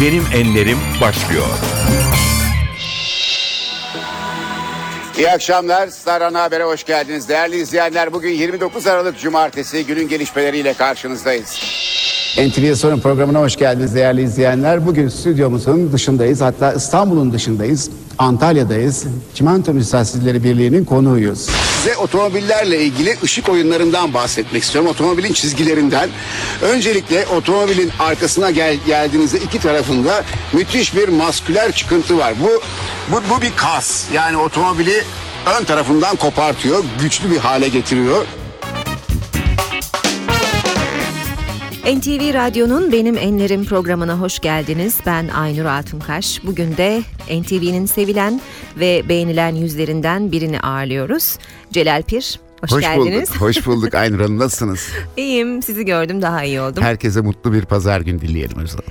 Benim Enlerim başlıyor. İyi akşamlar. Star Ana Haber'e hoş geldiniz. Değerli izleyenler bugün 29 Aralık Cumartesi günün gelişmeleriyle karşınızdayız. NTV Sorun programına hoş geldiniz değerli izleyenler. Bugün stüdyomuzun dışındayız. Hatta İstanbul'un dışındayız. Antalya'dayız. Çimento Müteahhitleri Birliği'nin konuğuyuz. Size otomobillerle ilgili ışık oyunlarından bahsetmek istiyorum. Otomobilin çizgilerinden. Öncelikle otomobilin arkasına gel geldiğinizde iki tarafında müthiş bir masküler çıkıntı var. Bu, bu, bu bir kas. Yani otomobili ön tarafından kopartıyor. Güçlü bir hale getiriyor. NTV Radyo'nun Benim Enlerim programına hoş geldiniz. Ben Aynur Altunkaş. Bugün de NTV'nin sevilen ve beğenilen yüzlerinden birini ağırlıyoruz. Celal Pir. Hoş, geldiniz. bulduk. Hoş bulduk Aynur Hanım. Nasılsınız? İyiyim. Sizi gördüm daha iyi oldum. Herkese mutlu bir pazar günü dileyelim Özlem.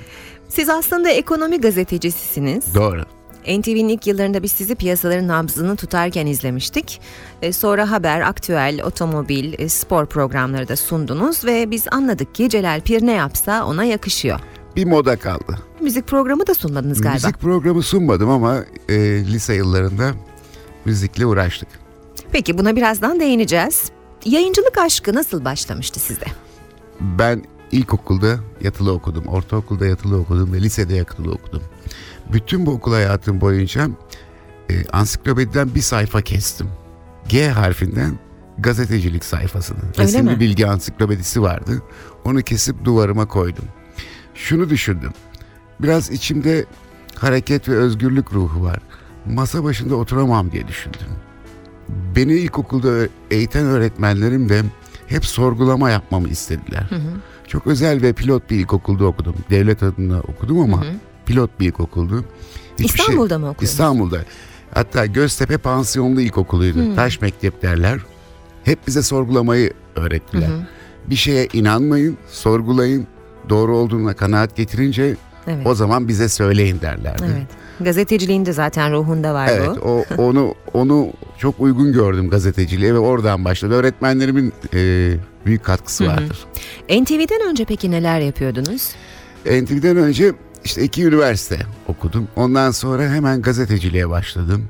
Siz aslında ekonomi gazetecisisiniz. Doğru. NTV'nin ilk yıllarında biz sizi piyasaların nabzını tutarken izlemiştik. E, Sonra haber, aktüel, otomobil, e, spor programları da sundunuz ve biz anladık ki Celal Pir ne yapsa ona yakışıyor. Bir moda kaldı. Müzik programı da sunmadınız galiba. Müzik programı sunmadım ama e, lise yıllarında müzikle uğraştık. Peki buna birazdan değineceğiz. Yayıncılık aşkı nasıl başlamıştı sizde? Ben ilkokulda yatılı okudum, ortaokulda yatılı okudum ve lisede yatılı okudum. Bütün bu okul hayatım boyunca e, ansiklopediden bir sayfa kestim. G harfinden gazetecilik sayfasını. Öyle Resimli mi? bilgi ansiklopedisi vardı. Onu kesip duvarıma koydum. Şunu düşündüm. Biraz içimde hareket ve özgürlük ruhu var. Masa başında oturamam diye düşündüm. Beni ilkokulda eğiten öğretmenlerim de hep sorgulama yapmamı istediler. Çok özel ve pilot bir ilkokulda okudum. Devlet adına okudum ama pilot bir ilkokuldu. Hiçbir şey- İstanbul'da mı okudunuz? İstanbul'da. Hatta Göztepe Pansiyonlu İlkokulu'ydu. Taş mektep derler. Hep bize sorgulamayı öğrettiler. Bir şeye inanmayın, sorgulayın. Doğru olduğuna kanaat getirince Evet. o zaman bize söyleyin derlerdi. Evet. Gazeteciliğin de zaten ruhunda var Evet, bu. o onu onu çok uygun gördüm gazeteciliğe ve oradan başladı. Öğretmenlerimin e, büyük katkısı vardır. NTV'den önce peki neler yapıyordunuz? NTV'den önce işte iki üniversite okudum. Ondan sonra hemen gazeteciliğe başladım.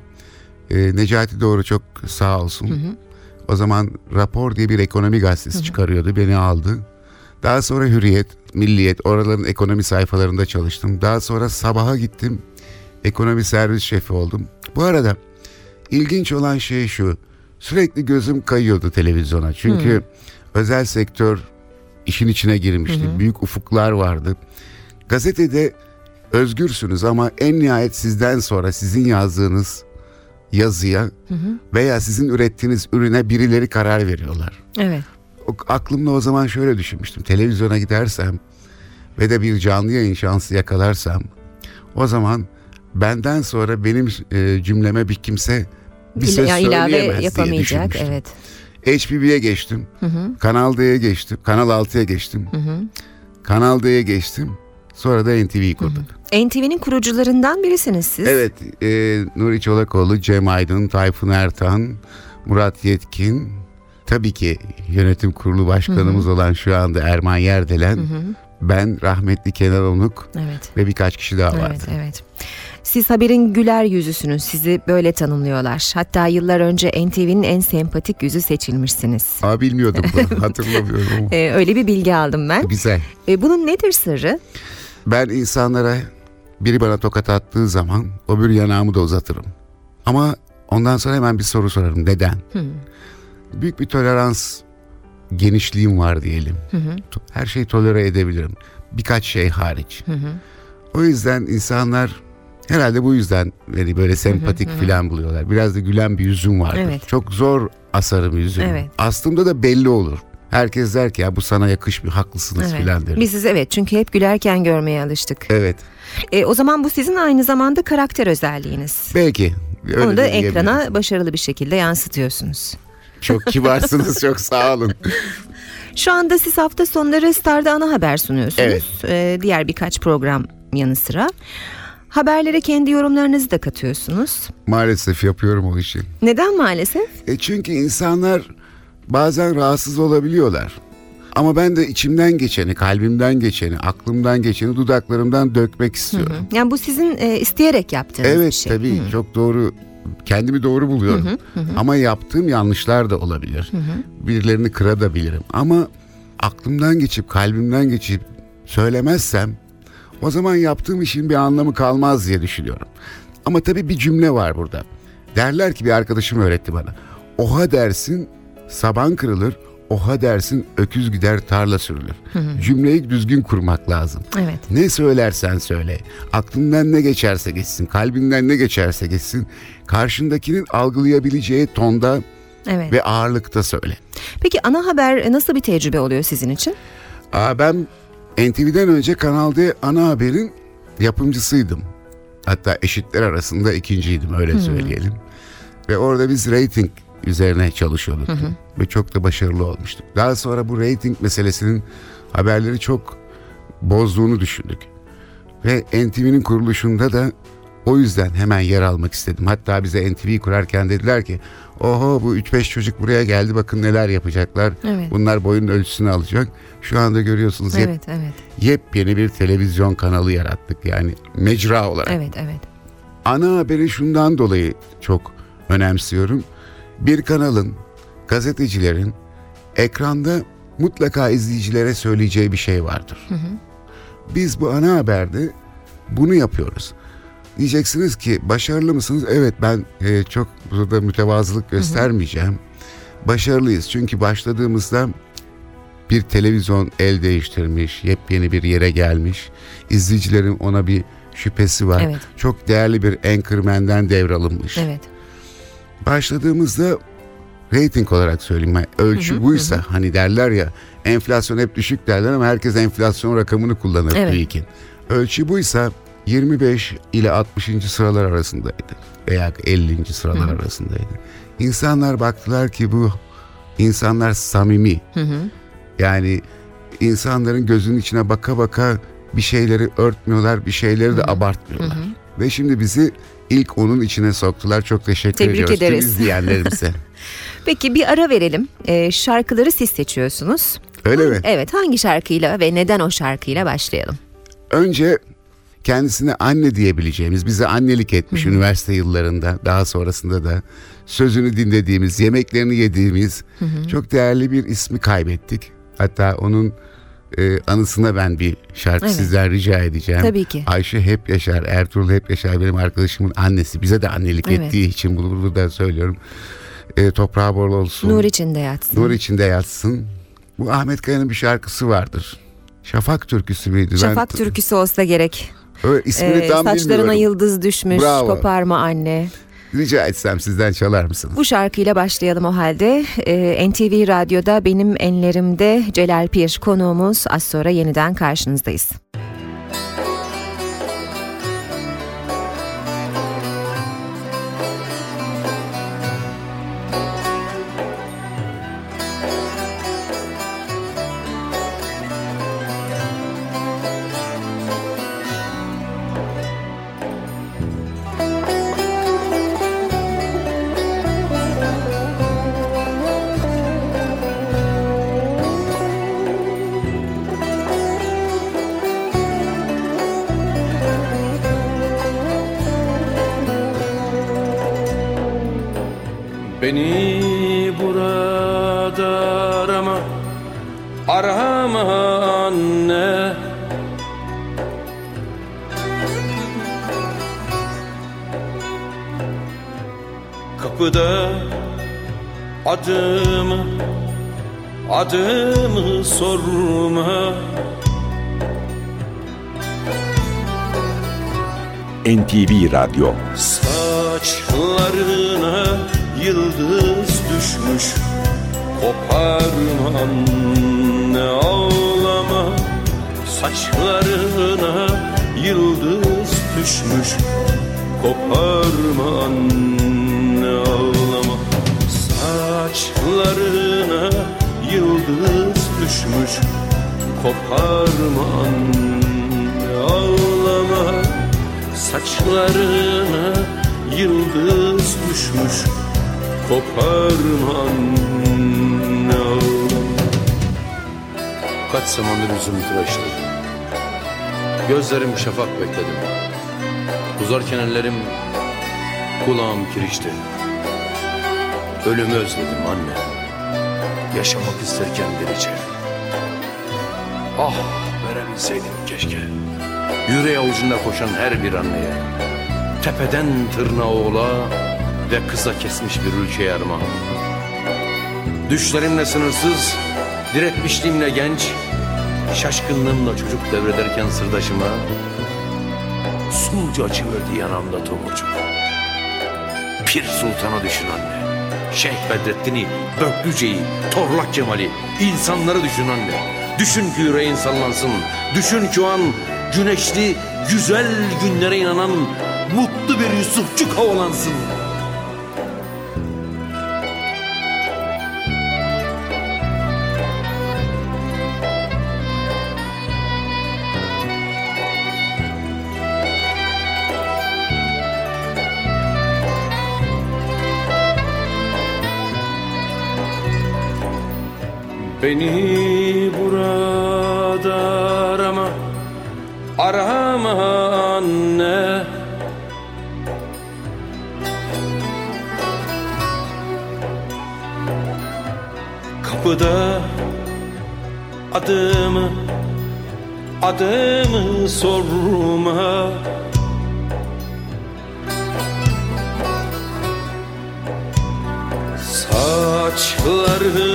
Ee, Necati Doğru çok sağ olsun. O zaman Rapor diye bir ekonomi gazetesi çıkarıyordu. Beni aldı. Daha sonra Hürriyet, Milliyet, oraların ekonomi sayfalarında çalıştım. Daha sonra sabaha gittim. Ekonomi servis şefi oldum. Bu arada ilginç olan şey şu. Sürekli gözüm kayıyordu televizyona. Çünkü özel sektör işin içine girmişti. Büyük ufuklar vardı. Gazetede özgürsünüz ama en nihayet sizden sonra sizin yazdığınız yazıya veya sizin ürettiğiniz ürüne birileri karar veriyorlar. Evet. O, aklımda o zaman şöyle düşünmüştüm. Televizyona gidersem ve de bir canlı yayın şansı yakalarsam o zaman benden sonra benim e, cümleme bir kimse bir İla- söz söyleyemez diye yapamayacak. düşünmüştüm. Evet. HBB'ye geçtim. Kanal D'ye geçtim. Kanal 6'ya geçtim. Kanal D'ye geçtim. Sonra da NTV'yi kurduk. NTV'nin kurucularından birisiniz siz. Evet, e, Nuri Çolakoğlu, Cem Aydın, Tayfun Ertan, Murat Yetkin, tabii ki yönetim kurulu başkanımız olan şu anda Erman Yerdelen, ben rahmetli Kenan Onuk Evet. ve birkaç kişi daha vardı. Evet, evet. Siz haberin güler yüzüsünüz. Sizi böyle tanımlıyorlar. Hatta yıllar önce NTV'nin en sempatik yüzü seçilmişsiniz. Aa bilmiyordum bunu, hatırlamıyorum. Ee, öyle bir bilgi aldım ben. Güzel. Ee, bunun nedir sırrı? Ben insanlara biri bana tokat attığı zaman öbür yanağımı da uzatırım. Ama ondan sonra hemen bir soru sorarım. Neden? Büyük bir tolerans genişliğim var diyelim. To- Her şeyi tolere edebilirim. Birkaç şey hariç. O yüzden insanlar herhalde bu yüzden beni böyle sempatik filan buluyorlar. Biraz da gülen bir yüzüm vardır. Evet. Çok zor asarım yüzümü. Evet. Aslımda da belli olur. Herkes der ki ya bu sana yakışmıyor haklısınız Evet. filan derim. Biz sizi evet çünkü hep gülerken görmeye alıştık. Evet. Ee, o zaman bu sizin aynı zamanda karakter özelliğiniz. Belki. Öyle Onu da ekrana başarılı bir şekilde yansıtıyorsunuz. Çok kibarsınız çok sağ olun. Şu anda siz hafta sonları Star'da ana haber sunuyorsunuz. Evet. Ee, diğer birkaç program yanı sıra. Haberlere kendi yorumlarınızı da katıyorsunuz. Maalesef yapıyorum o işi. Neden maalesef? E çünkü insanlar bazen rahatsız olabiliyorlar. Ama ben de içimden geçeni, kalbimden geçeni, aklımdan geçeni dudaklarımdan dökmek istiyorum. Yani bu sizin e, isteyerek yaptığınız bir Evet şey. tabii çok doğru. Kendimi doğru buluyorum. Ama yaptığım yanlışlar da olabilir. Birilerini kırabilirim. Ama aklımdan geçip kalbimden geçip söylemezsem o zaman yaptığım işin bir anlamı kalmaz diye düşünüyorum. Ama tabii bir cümle var burada. Derler ki bir arkadaşım öğretti bana. Oha dersin saban kırılır, oha dersin öküz gider tarla sürülür. Cümleyi düzgün kurmak lazım. Evet. Ne söylersen söyle, aklından ne geçerse geçsin, kalbinden ne geçerse geçsin, karşındakinin algılayabileceği tonda Evet. ve ağırlıkta söyle. Peki ana haber nasıl bir tecrübe oluyor sizin için? Aa, ben NTV'den önce Kanal D ana haberin yapımcısıydım. Hatta eşitler arasında ikinciydim öyle söyleyelim. Ve orada biz rating üzerine çalışıyorduk. Ve çok da başarılı olmuştuk. Daha sonra bu rating meselesinin haberleri çok bozduğunu düşündük. Ve NTV'nin kuruluşunda da o yüzden hemen yer almak istedim. Hatta bize NTV'yi kurarken dediler ki oho bu 3-5 çocuk buraya geldi bakın neler yapacaklar. Evet. Bunlar boyun ölçüsünü alacak. Şu anda görüyorsunuz yep- Evet, evet. yepyeni bir televizyon kanalı yarattık yani mecra olarak. Evet, evet. Ana haberi şundan dolayı çok önemsiyorum. Bir kanalın, gazetecilerin ekranda mutlaka izleyicilere söyleyeceği bir şey vardır. Biz bu ana haberde bunu yapıyoruz. Diyeceksiniz ki başarılı mısınız? Evet ben e, çok burada mütevazılık göstermeyeceğim. Başarılıyız çünkü başladığımızda bir televizyon el değiştirmiş, yepyeni bir yere gelmiş. İzleyicilerin ona bir şüphesi var. Evet. Çok değerli bir anchorman'den devralınmış. Evet. Başladığımızda rating olarak söyleyeyim. Ölçü buysa hani derler ya enflasyon hep düşük derler ama herkes enflasyon rakamını kullanır Evet. TÜİK'in. Ölçü buysa 25 ile 60. sıralar arasındaydı veya 50. sıralar arasındaydı. İnsanlar baktılar ki bu insanlar samimi. Hı hı. Yani insanların gözünün içine baka baka bir şeyleri örtmüyorlar, bir şeyleri de abartmıyorlar. Ve şimdi bizi ilk onun içine soktular. Çok teşekkür Tebrik ediyoruz tüm ederiz. izleyenlerimize. Peki bir ara verelim. Ee, şarkıları siz seçiyorsunuz. Öyle mi? Evet, hangi şarkıyla ve neden o şarkıyla başlayalım? Önce kendisine anne diyebileceğimiz, bize annelik etmiş üniversite yıllarında, daha sonrasında da sözünü dinlediğimiz, yemeklerini yediğimiz çok değerli bir ismi kaybettik. Hatta onun e, anısına ben bir şarkı Evet. sizden rica edeceğim. Tabii ki. Ayşe Hep Yaşar, Ertuğrul Hep Yaşar benim arkadaşımın annesi. Bize de annelik Evet. ettiği için bunu burada söylüyorum. E, toprağı bol olsun. Nur içinde yatsın. Nur içinde yatsın. Bu Ahmet Kaya'nın bir şarkısı vardır. Şafak türküsü müydü? Şafak Ben- türküsü olsa gerek. Öyle ismini Ee, tam saçlarına bilmiyorum. yıldız düşmüş, Bravo. koparma anne. Rica etsem sizden çalar mısınız? Bu şarkıyla başlayalım o halde. Ee, NTV Radyo'da benim enlerimde Celal Pir konuğumuz. Az sonra yeniden karşınızdayız. Beni burada arama. Arama anne. Kapıda adımı Adımı sorma. NTV Radyo yıldız düşmüş. Koparma anne ağlama Saçlarına yıldız düşmüş. Koparma anne ağlama Saçlarına yıldız düşmüş. Koparma anne ağlama Saçlarına yıldız düşmüş Koparma anne ağlama Kaç zamandır yüzümü tıraşladım. Gözlerim şafak bekledim. Uzarken ellerim kulağım kirişti. Ölümü özledim anne. Yaşamak isterken delice. Ah verebilseydim keşke. Yüreği avucunda koşan her bir anneye. Tepeden tırnağa oğula ve kıza kesmiş bir ülkeye armağan. Düşlerimle sınırsız, diretmişliğimle genç, şaşkınlığımla çocuk devrederken sırdaşıma, sulca açıverdi yanamda tomurcuk. Pir Sultan'a düşün anne. Şeyh Bedrettin'i, Böklüce'yi, Torlak Cemal'i, insanları düşün anne. Düşün ki yüreğin sallansın. Düşün ki o an güneşli, güzel günlere inanan mutlu bir Yusufçuk havalansın. Beni burada arama Arama anne. Kapıda adımı Adımı sorma. Saçlarına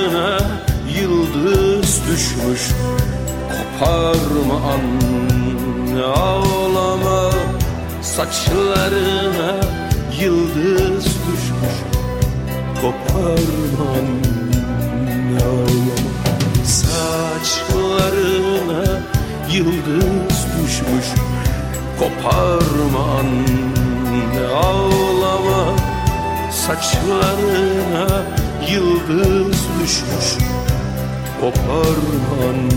yıldız düşmüş. Koparma anne ağlama. Saçlarına yıldız düşmüş. Koparma anne ağlama. Saçlarına yıldız düşmüş. Koparma anne ağlama. Saçlarına yıldız düşmüş Koparman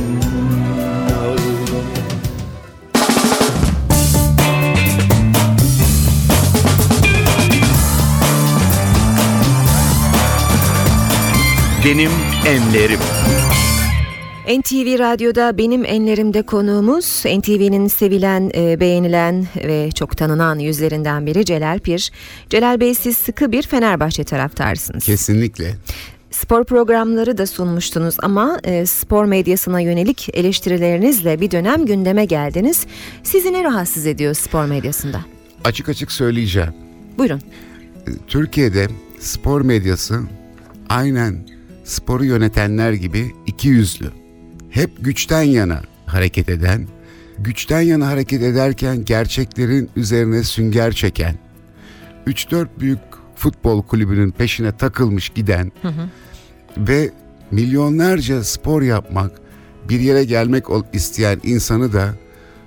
Benim enlerim. NTV Radyo'da benim enlerimde konuğumuz NTV'nin sevilen, e, beğenilen ve çok tanınan yüzlerinden biri Celal Pir. Celal Bey siz sıkı bir Fenerbahçe taraftarısınız. Kesinlikle. Spor programları da sunmuştunuz ama e, spor medyasına yönelik eleştirilerinizle bir dönem gündeme geldiniz. Sizi ne rahatsız ediyor spor medyasında? Açık açık söyleyeceğim. Buyurun. Türkiye'de spor medyası aynen sporu yönetenler gibi iki yüzlü. Hep güçten yana hareket eden, güçten yana hareket ederken gerçeklerin üzerine sünger çeken, 3-4 büyük futbol kulübünün peşine takılmış giden ve milyonlarca spor yapmak, bir yere gelmek isteyen insanı da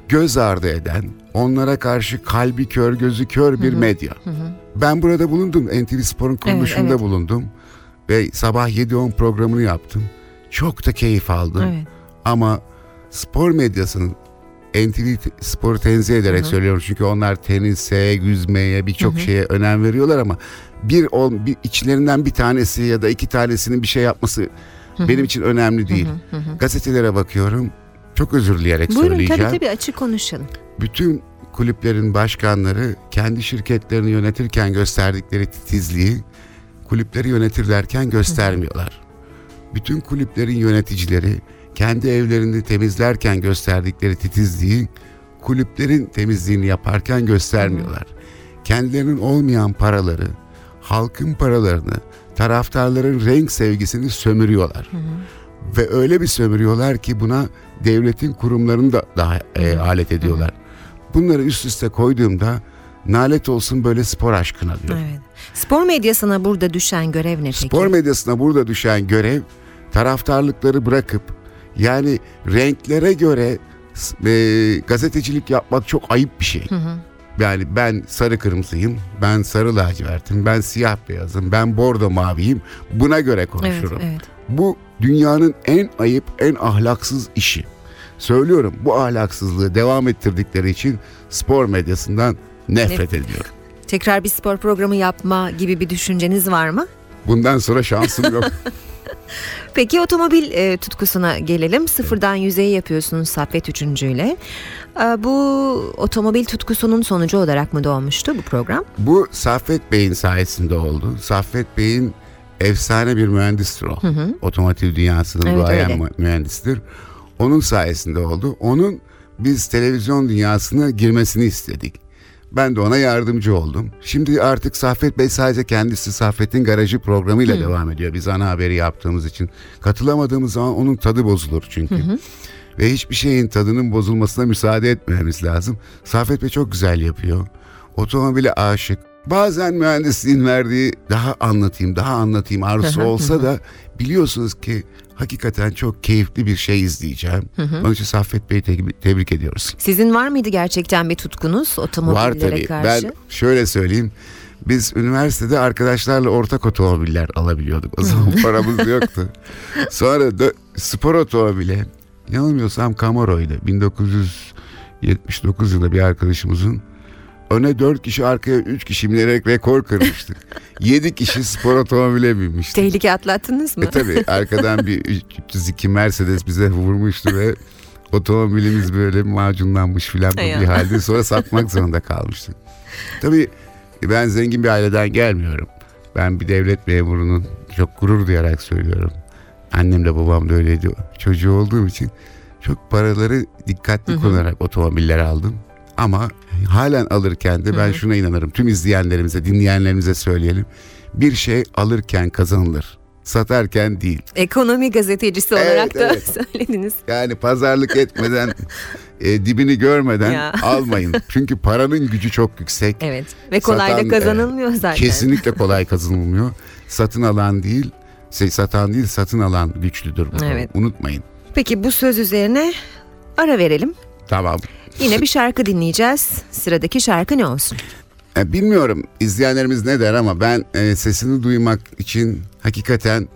göz ardı eden, onlara karşı kalbi kör, gözü kör bir medya. Ben burada bulundum. NTV Spor'un kuruluşunda evet. bulundum. Ve sabah 7-10 programını yaptım. Çok da keyif aldım. Evet. Ama spor medyasının NTV Spor'u tenzih ederek söylüyorum. Çünkü onlar tenise, yüzmeye birçok şeye önem veriyorlar ama bir, ol, bir içlerinden bir tanesi ya da iki tanesinin bir şey yapması benim için önemli değil. Gazetelere bakıyorum. Çok özür dileyerek Buyurun söyleyeceğim tabii tabii açık konuşalım. bütün kulüplerin başkanları kendi şirketlerini yönetirken gösterdikleri titizliği kulüpleri yönetirlerken göstermiyorlar. Bütün kulüplerin yöneticileri kendi evlerini temizlerken gösterdikleri titizliği kulüplerin temizliğini yaparken göstermiyorlar. Kendilerinin olmayan paraları, halkın paralarını, taraftarların renk sevgisini sömürüyorlar. Ve öyle bir sömürüyorlar ki buna devletin kurumlarını da daha e, alet ediyorlar. Bunları üst üste koyduğumda nalet olsun böyle spor aşkına diyor. Evet. Spor medyasına burada düşen görev ne peki? Spor medyasına burada düşen görev taraftarlıkları bırakıp yani renklere göre e, gazetecilik yapmak çok ayıp bir şey. Yani ben sarı kırmızıyım, ben sarı lacivertim, ben siyah beyazım, ben bordo maviyim. Buna göre evet, konuşurum. evet. Bu dünyanın en ayıp, en ahlaksız işi. Söylüyorum bu ahlaksızlığı devam ettirdikleri için spor medyasından nefret ediyorum. Tekrar bir spor programı yapma gibi bir düşünceniz var mı? Bundan sonra şansım yok. Peki otomobil e, tutkusuna gelelim. Sıfırdan yüzeyi yapıyorsunuz Saffet Üçüncü'yle. E, bu otomobil tutkusunun sonucu olarak mı doğmuştu bu program? Bu Saffet Bey'in sayesinde oldu. Saffet Bey'in efsane bir mühendistir o. Otomotiv dünyasının Evet, duayen mühendistir. Onun sayesinde oldu. Onun biz televizyon dünyasına girmesini istedik. Ben de ona yardımcı oldum. Şimdi artık Saffet Bey sadece kendisi Saffet'in garajı programıyla devam ediyor. Biz ana haberi yaptığımız için. Katılamadığımız zaman onun tadı bozulur çünkü. Ve hiçbir şeyin tadının bozulmasına müsaade etmememiz lazım. Saffet Bey çok güzel yapıyor. Otomobile aşık. Bazen mühendisliğin verdiği daha anlatayım, daha anlatayım arzusu olsa da biliyorsunuz ki hakikaten çok keyifli bir şey izleyeceğim. Onun için Saffet Bey'i te- tebrik ediyoruz. Sizin var mıydı gerçekten bir tutkunuz otomobillere Var tabii. karşı? Ben şöyle söyleyeyim. Biz üniversitede arkadaşlarla ortak otomobiller alabiliyorduk. O zaman paramız yoktu. Sonra dö- spor otomobile yanılmıyorsam Camaro'ydu. 1979 yılında bir arkadaşımızın öne 4 kişi arkaya 3 kişi binerek rekor kırmıştık. 7 kişi spor otomobile binmiştik. Tehlike atlattınız mı? E tabii arkadan bir 302 Mercedes bize vurmuştu ve otomobilimiz böyle macunlanmış filan bir halde sonra satmak zorunda kalmıştık. Tabii ben zengin bir aileden gelmiyorum. Ben bir devlet memurunun çok gurur duyarak söylüyorum. Annemle babam da öyleydi. Çocuğu olduğum için çok paraları dikkatli kullanarak otomobiller aldım. Ama halen alırken de ben şuna inanırım. Tüm izleyenlerimize, dinleyenlerimize söyleyelim. Bir şey alırken kazanılır. Satarken değil. Ekonomi gazetecisi Evet, olarak da evet. söylediniz. Yani pazarlık etmeden, e, dibini görmeden Ya. almayın. Çünkü paranın gücü çok yüksek. Evet ve kolay Satan, da kazanılmıyor zaten. Kesinlikle kolay kazanılmıyor. Satın alan değil, şey, satan değil satın alan güçlüdür bu. Evet. Unutmayın. Peki bu söz üzerine ara verelim. Tamam. Yine bir şarkı dinleyeceğiz. Sıradaki şarkı ne olsun? E, bilmiyorum izleyenlerimiz ne der ama ben e, sesini duymak için hakikaten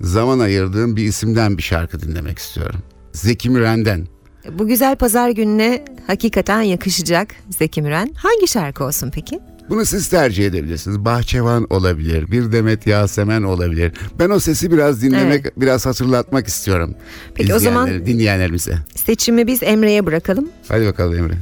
zaman ayırdığım bir isimden bir şarkı dinlemek istiyorum. Zeki Müren'den. Bu güzel pazar gününe hakikaten yakışacak Zeki Müren. Hangi şarkı olsun peki? Bunu siz tercih edebilirsiniz. Bahçevan olabilir, bir demet Yasemen olabilir. Ben o sesi biraz dinlemek, biraz hatırlatmak istiyorum. Peki o zaman- dinleyenlerimize. Seçimi biz Emre'ye bırakalım. Hadi bakalım Emre.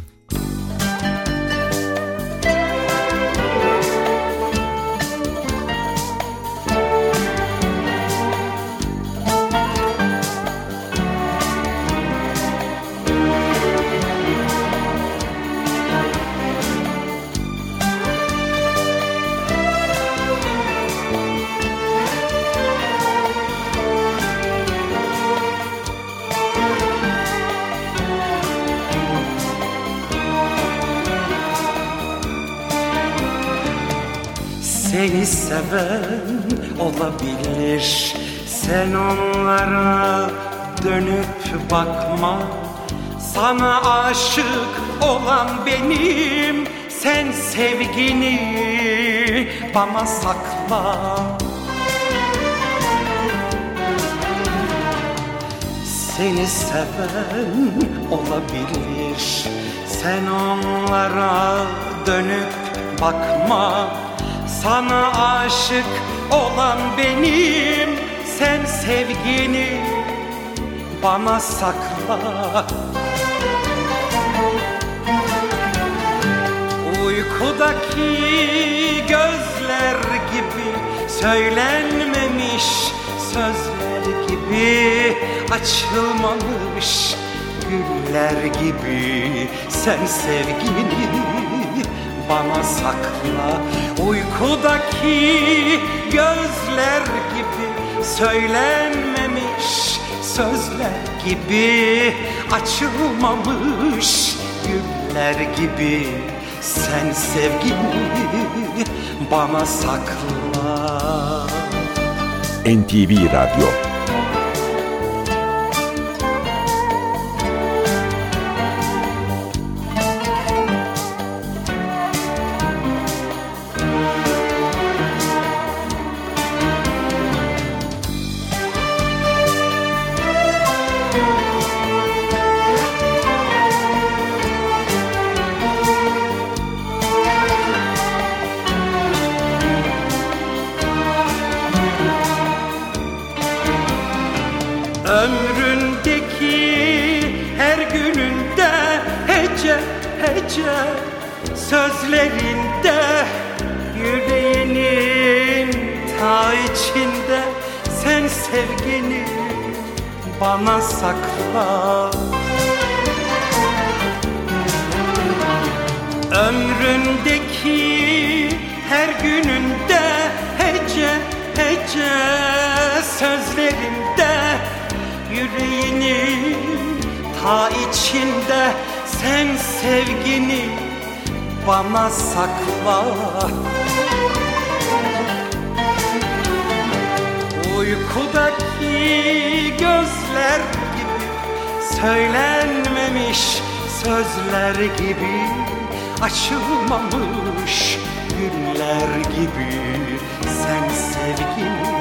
Seven olabilir. Sen onlara dönüp bakma. Sana aşık olan benim. Sen sevgini bana sakla. Seni seven olabilir. Sen onlara dönüp bakma Sana aşık olan benim Sen sevgini bana sakla. Uykudaki gözler gibi söylenmemiş sözler gibi açılmamış güller gibi sen sevgini bana sakla. Uykudaki gözler gibi söylenmemiş sözler gibi açılmamış güller gibi. Sen sevgini bana sakla. NTV Radyo Sözlerinde yüreğinin ta içinde Sen sevgini bana sakla. Ömründeki her gününde hece hece sözlerinde Yüreğinin ta içinde sen sevgini bana sakla. Uykudaki gözler gibi Söylenmemiş sözler gibi Açılmamış günler gibi Sen sevgini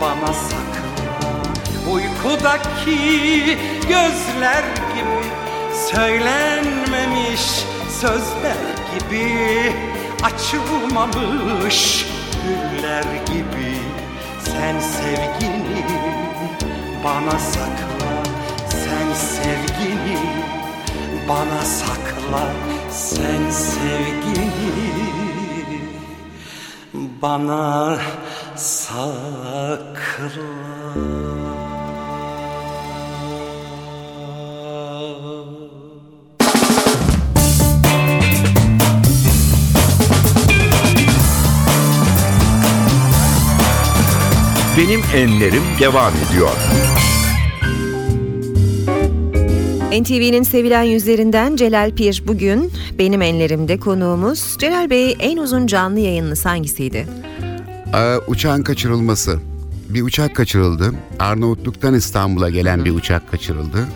bana sakla. Uykudaki gözler gibi Söylenmemiş sözler gibi Açılmamış güller gibi. Sen sevgini bana sakla Sen sevgini bana sakla Sen sevgini bana sakla Benim enlerim devam ediyor. NTV'nin sevilen yüzlerinden Celal Pir bugün benim enlerimde konuğumuz. Celal Bey en uzun canlı yayınınız hangisiydi? Ee, uçağın kaçırılması. Bir uçak kaçırıldı. Arnavutluk'tan İstanbul'a gelen bir uçak kaçırıldı.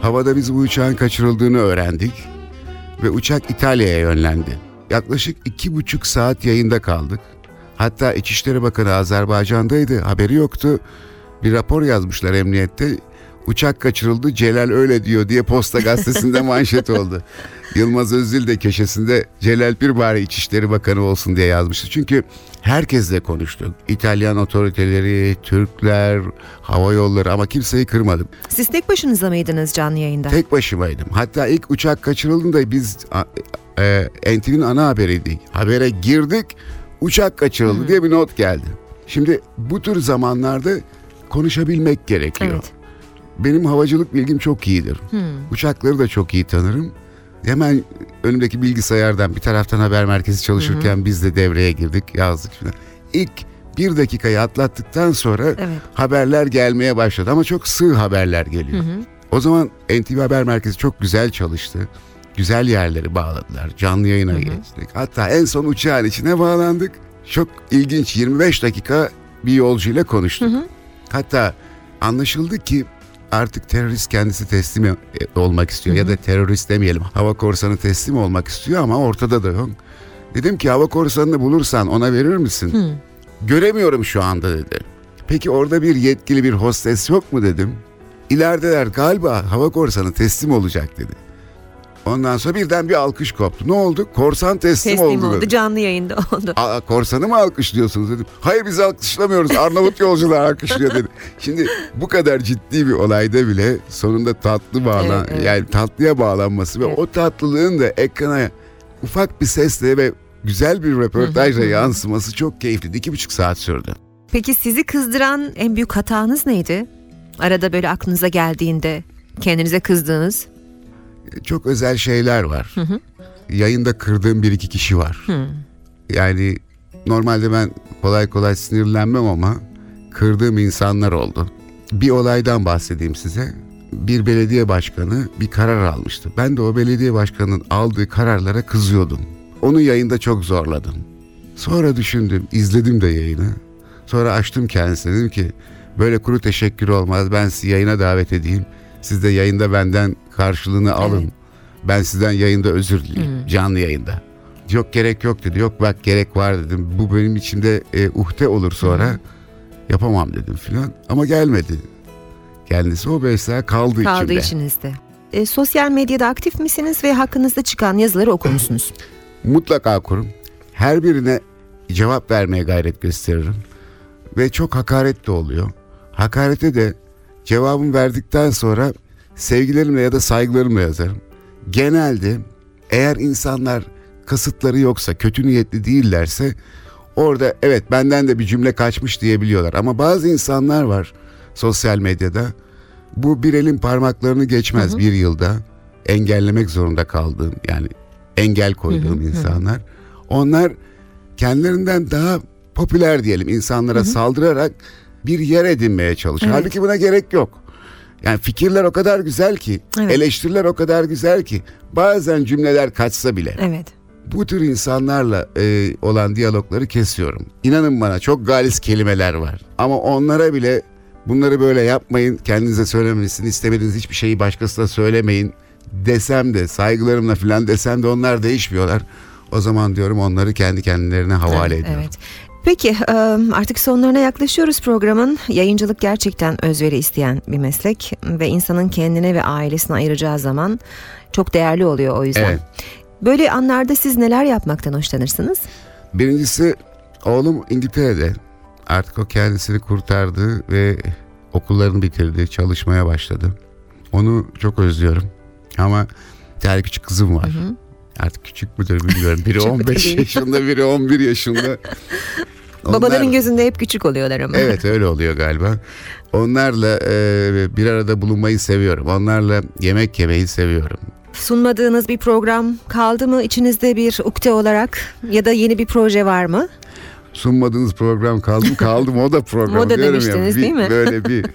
Havada biz bu uçağın kaçırıldığını öğrendik. Ve uçak İtalya'ya yönlendi. Yaklaşık iki buçuk saat yayında kaldık. Hatta İçişleri Bakanı Azerbaycan'daydı. Haberi yoktu. Bir rapor yazmışlar emniyette. Uçak kaçırıldı Celal öyle diyor diye Posta Gazetesi'nde manşet oldu. Yılmaz Özdil de köşesinde Celal Pir bari İçişleri Bakanı olsun diye yazmıştı. Çünkü herkesle konuştuk. İtalyan otoriteleri, Türkler, hava yolları ama kimseyi kırmadım. Siz tek başınıza mıydınız canlı yayında? Tek başımaydım. Hatta ilk uçak kaçırıldığında biz a- e, NTV'nin ana haberiydik. Habere girdik uçak kaçırıldı diye bir not geldi. Şimdi bu tür zamanlarda konuşabilmek gerekiyor. Evet. Benim havacılık bilgim çok iyidir. Uçakları da çok iyi tanırım. Hemen önümdeki bilgisayardan bir taraftan haber merkezi çalışırken biz de devreye girdik yazdık falan. İlk bir dakikayı atlattıktan sonra Evet. haberler gelmeye başladı ama çok sığ haberler geliyor. O zaman NTV Haber Merkezi çok güzel çalıştı. Güzel yerleri bağladılar. Canlı yayına geçtik. Hatta en son uçağın içine bağlandık. Çok ilginç 25 dakika bir yolcuyla konuştuk. Hatta anlaşıldı ki artık terörist kendisi teslim e- olmak istiyor ya da terörist demeyelim hava korsanı teslim olmak istiyor ama ortada da yok. Dedim ki hava korsanını bulursan ona verir misin? Göremiyorum şu anda dedi. Peki orada bir yetkili bir hostes yok mu dedim. İlerideler galiba hava korsanı teslim olacak dedi. Ondan sonra birden bir alkış koptu. Ne oldu? Korsan teslim, Teslim oldu. oldu, dedi. canlı yayında oldu. Aa, korsanı mı alkışlıyorsunuz dedim. Hayır biz alkışlamıyoruz. Arnavut yolcular alkışlıyor dedi. Şimdi bu kadar ciddi bir olayda bile sonunda tatlı bağlan Evet, evet. yani tatlıya bağlanması ve Evet. o tatlılığın da ekrana ufak bir sesle ve güzel bir röportajla yansıması çok keyifliydi. İki buçuk saat sürdü. Peki sizi kızdıran en büyük hatanız neydi? Arada böyle aklınıza geldiğinde kendinize kızdığınız. Çok özel şeyler var. Yayında kırdığım bir iki kişi var. Yani normalde ben kolay kolay sinirlenmem ama kırdığım insanlar oldu. Bir olaydan bahsedeyim size. Bir belediye başkanı bir karar almıştı. Ben de o belediye başkanının aldığı kararlara kızıyordum. Onu yayında çok zorladım. Sonra düşündüm, izledim de yayını. Sonra açtım kendisine dedim ki böyle kuru teşekkür olmaz. Ben sizi yayına davet edeyim. Siz de yayında benden karşılığını alın. Ben sizden yayında özür dileyim. Canlı yayında. Yok gerek yok dedi. Yok bak gerek var dedim. Bu benim içimde e, uhde olur sonra. Yapamam dedim filan. Ama gelmedi. Kendisi o mesela kaldı, Kaldı içimde. içinizde. E, sosyal medyada aktif misiniz ve hakkınızda çıkan yazıları okur musunuz? Mutlaka kurum. Her birine cevap vermeye gayret gösteririm. Ve çok hakaret de oluyor. Hakarete de cevabımı verdikten sonra sevgilerimle ya da saygılarımla yazarım. Genelde eğer insanlar kasıtları yoksa, kötü niyetli değillerse orada evet benden de bir cümle kaçmış diyebiliyorlar. Ama bazı insanlar var sosyal medyada bu bir elin parmaklarını geçmez bir yılda engellemek zorunda kaldığım yani engel koyduğum insanlar. Onlar kendilerinden daha popüler diyelim insanlara saldırarak bir yer edinmeye çalışıyor. Evet. Halbuki buna gerek yok. Yani fikirler o kadar güzel ki, Evet. eleştiriler o kadar güzel ki bazen cümleler kaçsa bile Evet. bu tür insanlarla e, olan diyalogları kesiyorum. İnanın bana çok galis kelimeler var. Ama onlara bile bunları böyle yapmayın, kendinize söylememesini istemediğiniz hiçbir şeyi başkasına söylemeyin desem de saygılarımla falan desem de onlar değişmiyorlar. O zaman diyorum onları kendi kendilerine havale Evet, ediyorum. Evet. Peki artık sonlarına yaklaşıyoruz programın. Yayıncılık gerçekten özveri isteyen bir meslek ve insanın kendine ve ailesine ayıracağı zaman çok değerli oluyor o yüzden. Evet. Böyle anlarda siz neler yapmaktan hoşlanırsınız? Birincisi oğlum İngiltere'de. Artık o kendisini kurtardı ve okullarını bitirdi, çalışmaya başladı. Onu çok özlüyorum. Ama bir tane küçük kızım var. Artık küçük müdür bilmiyorum. Biri Küçük de 15 değil. yaşında, biri 11 yaşında. Babaların Onlar- gözünde hep küçük oluyorlar ama. Evet öyle oluyor galiba. Onlarla e, bir arada bulunmayı seviyorum. Onlarla yemek yemeyi seviyorum. Sunmadığınız bir program kaldı mı içinizde bir ukde olarak ya da yeni bir proje var mı? sunmadığınız program kaldım kaldım o da program Moda diyorum ya. demiştiniz, Bir- değil mi? Böyle bir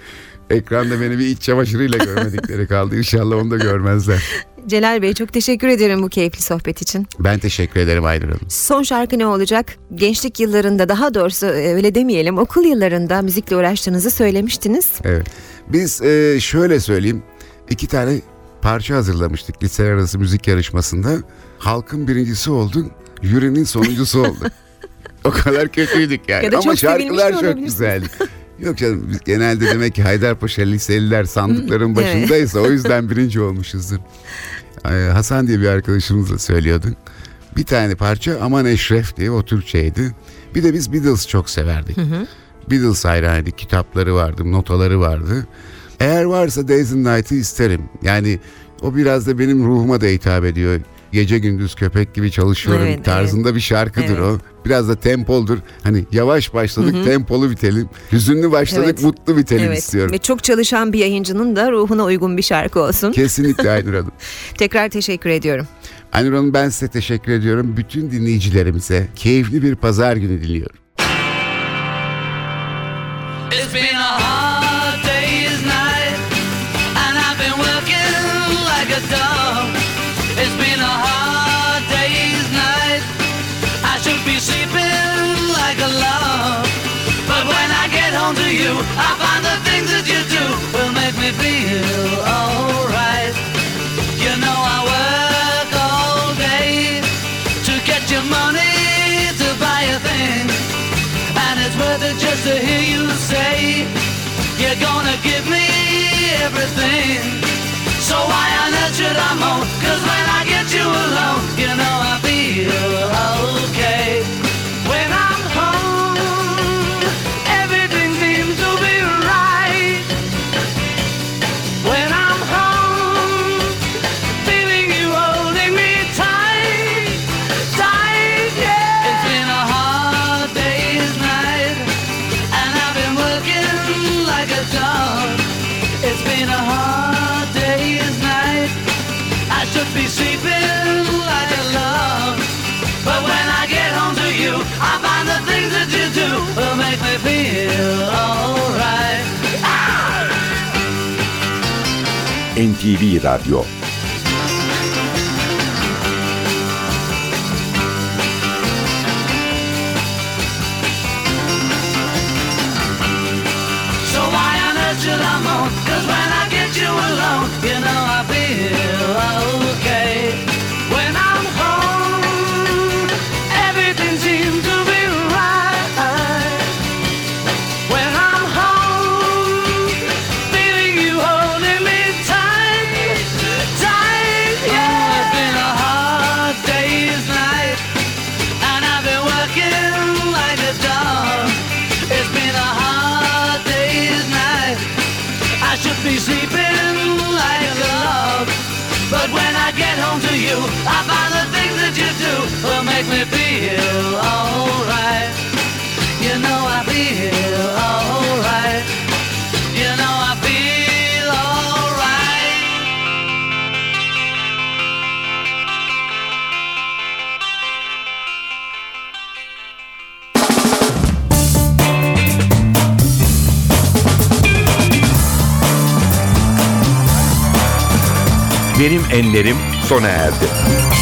ekranda beni bir iç çamaşırıyla görmedikleri kaldı. İnşallah onu da görmezler. Celal Bey çok teşekkür ederim bu keyifli sohbet için. Ben teşekkür ederim Aynur Hanım. Son şarkı ne olacak? Gençlik yıllarında daha doğrusu e, öyle demeyelim okul yıllarında müzikle uğraştığınızı söylemiştiniz. Evet. Biz e, şöyle söyleyeyim. iki tane parça hazırlamıştık liseler arası müzik yarışmasında. Halkın birincisi oldu. Jürinin sonuncusu oldu. o kadar kötüydük yani. Ya Ama şarkılar çok güzeldi. Yok canım biz genelde demek ki Haydarpaşa liseliler sandıkların başındaysa o yüzden birinci olmuşuzdur. Ee, Hasan diye bir arkadaşımız da söylüyordu. Bir tane parça Aman Eşref diye o Türkçeydi. Bir de biz Beatles çok severdik. Beatles hayranıydık. Kitapları vardı, notaları vardı. Eğer varsa Days and Night'ı isterim. Yani o biraz da benim ruhuma da hitap ediyor. Gece gündüz köpek gibi çalışıyorum Evet, tarzında bir şarkıdır Evet. o. Biraz da tempoldur. Hani yavaş başladık tempolu bitelim. Hüzünlü başladık Evet. mutlu bitelim Evet istiyorum. ve çok çalışan bir yayıncının da ruhuna uygun bir şarkı olsun. Kesinlikle Aynur Hanım. Tekrar teşekkür ediyorum. Aynur Hanım ben size teşekkür ediyorum. Bütün dinleyicilerimize keyifli bir pazar günü diliyorum. A log. But when I get home to you, I find the things that you do will make me feel alright. You know I work all day to get your money to buy a thing. And it's worth it just to hear you say You're gonna give me everything So why on earth should I moan? Cause when I get you alone You know I feel okay NTV Radyo Benim enlerim sona erdi.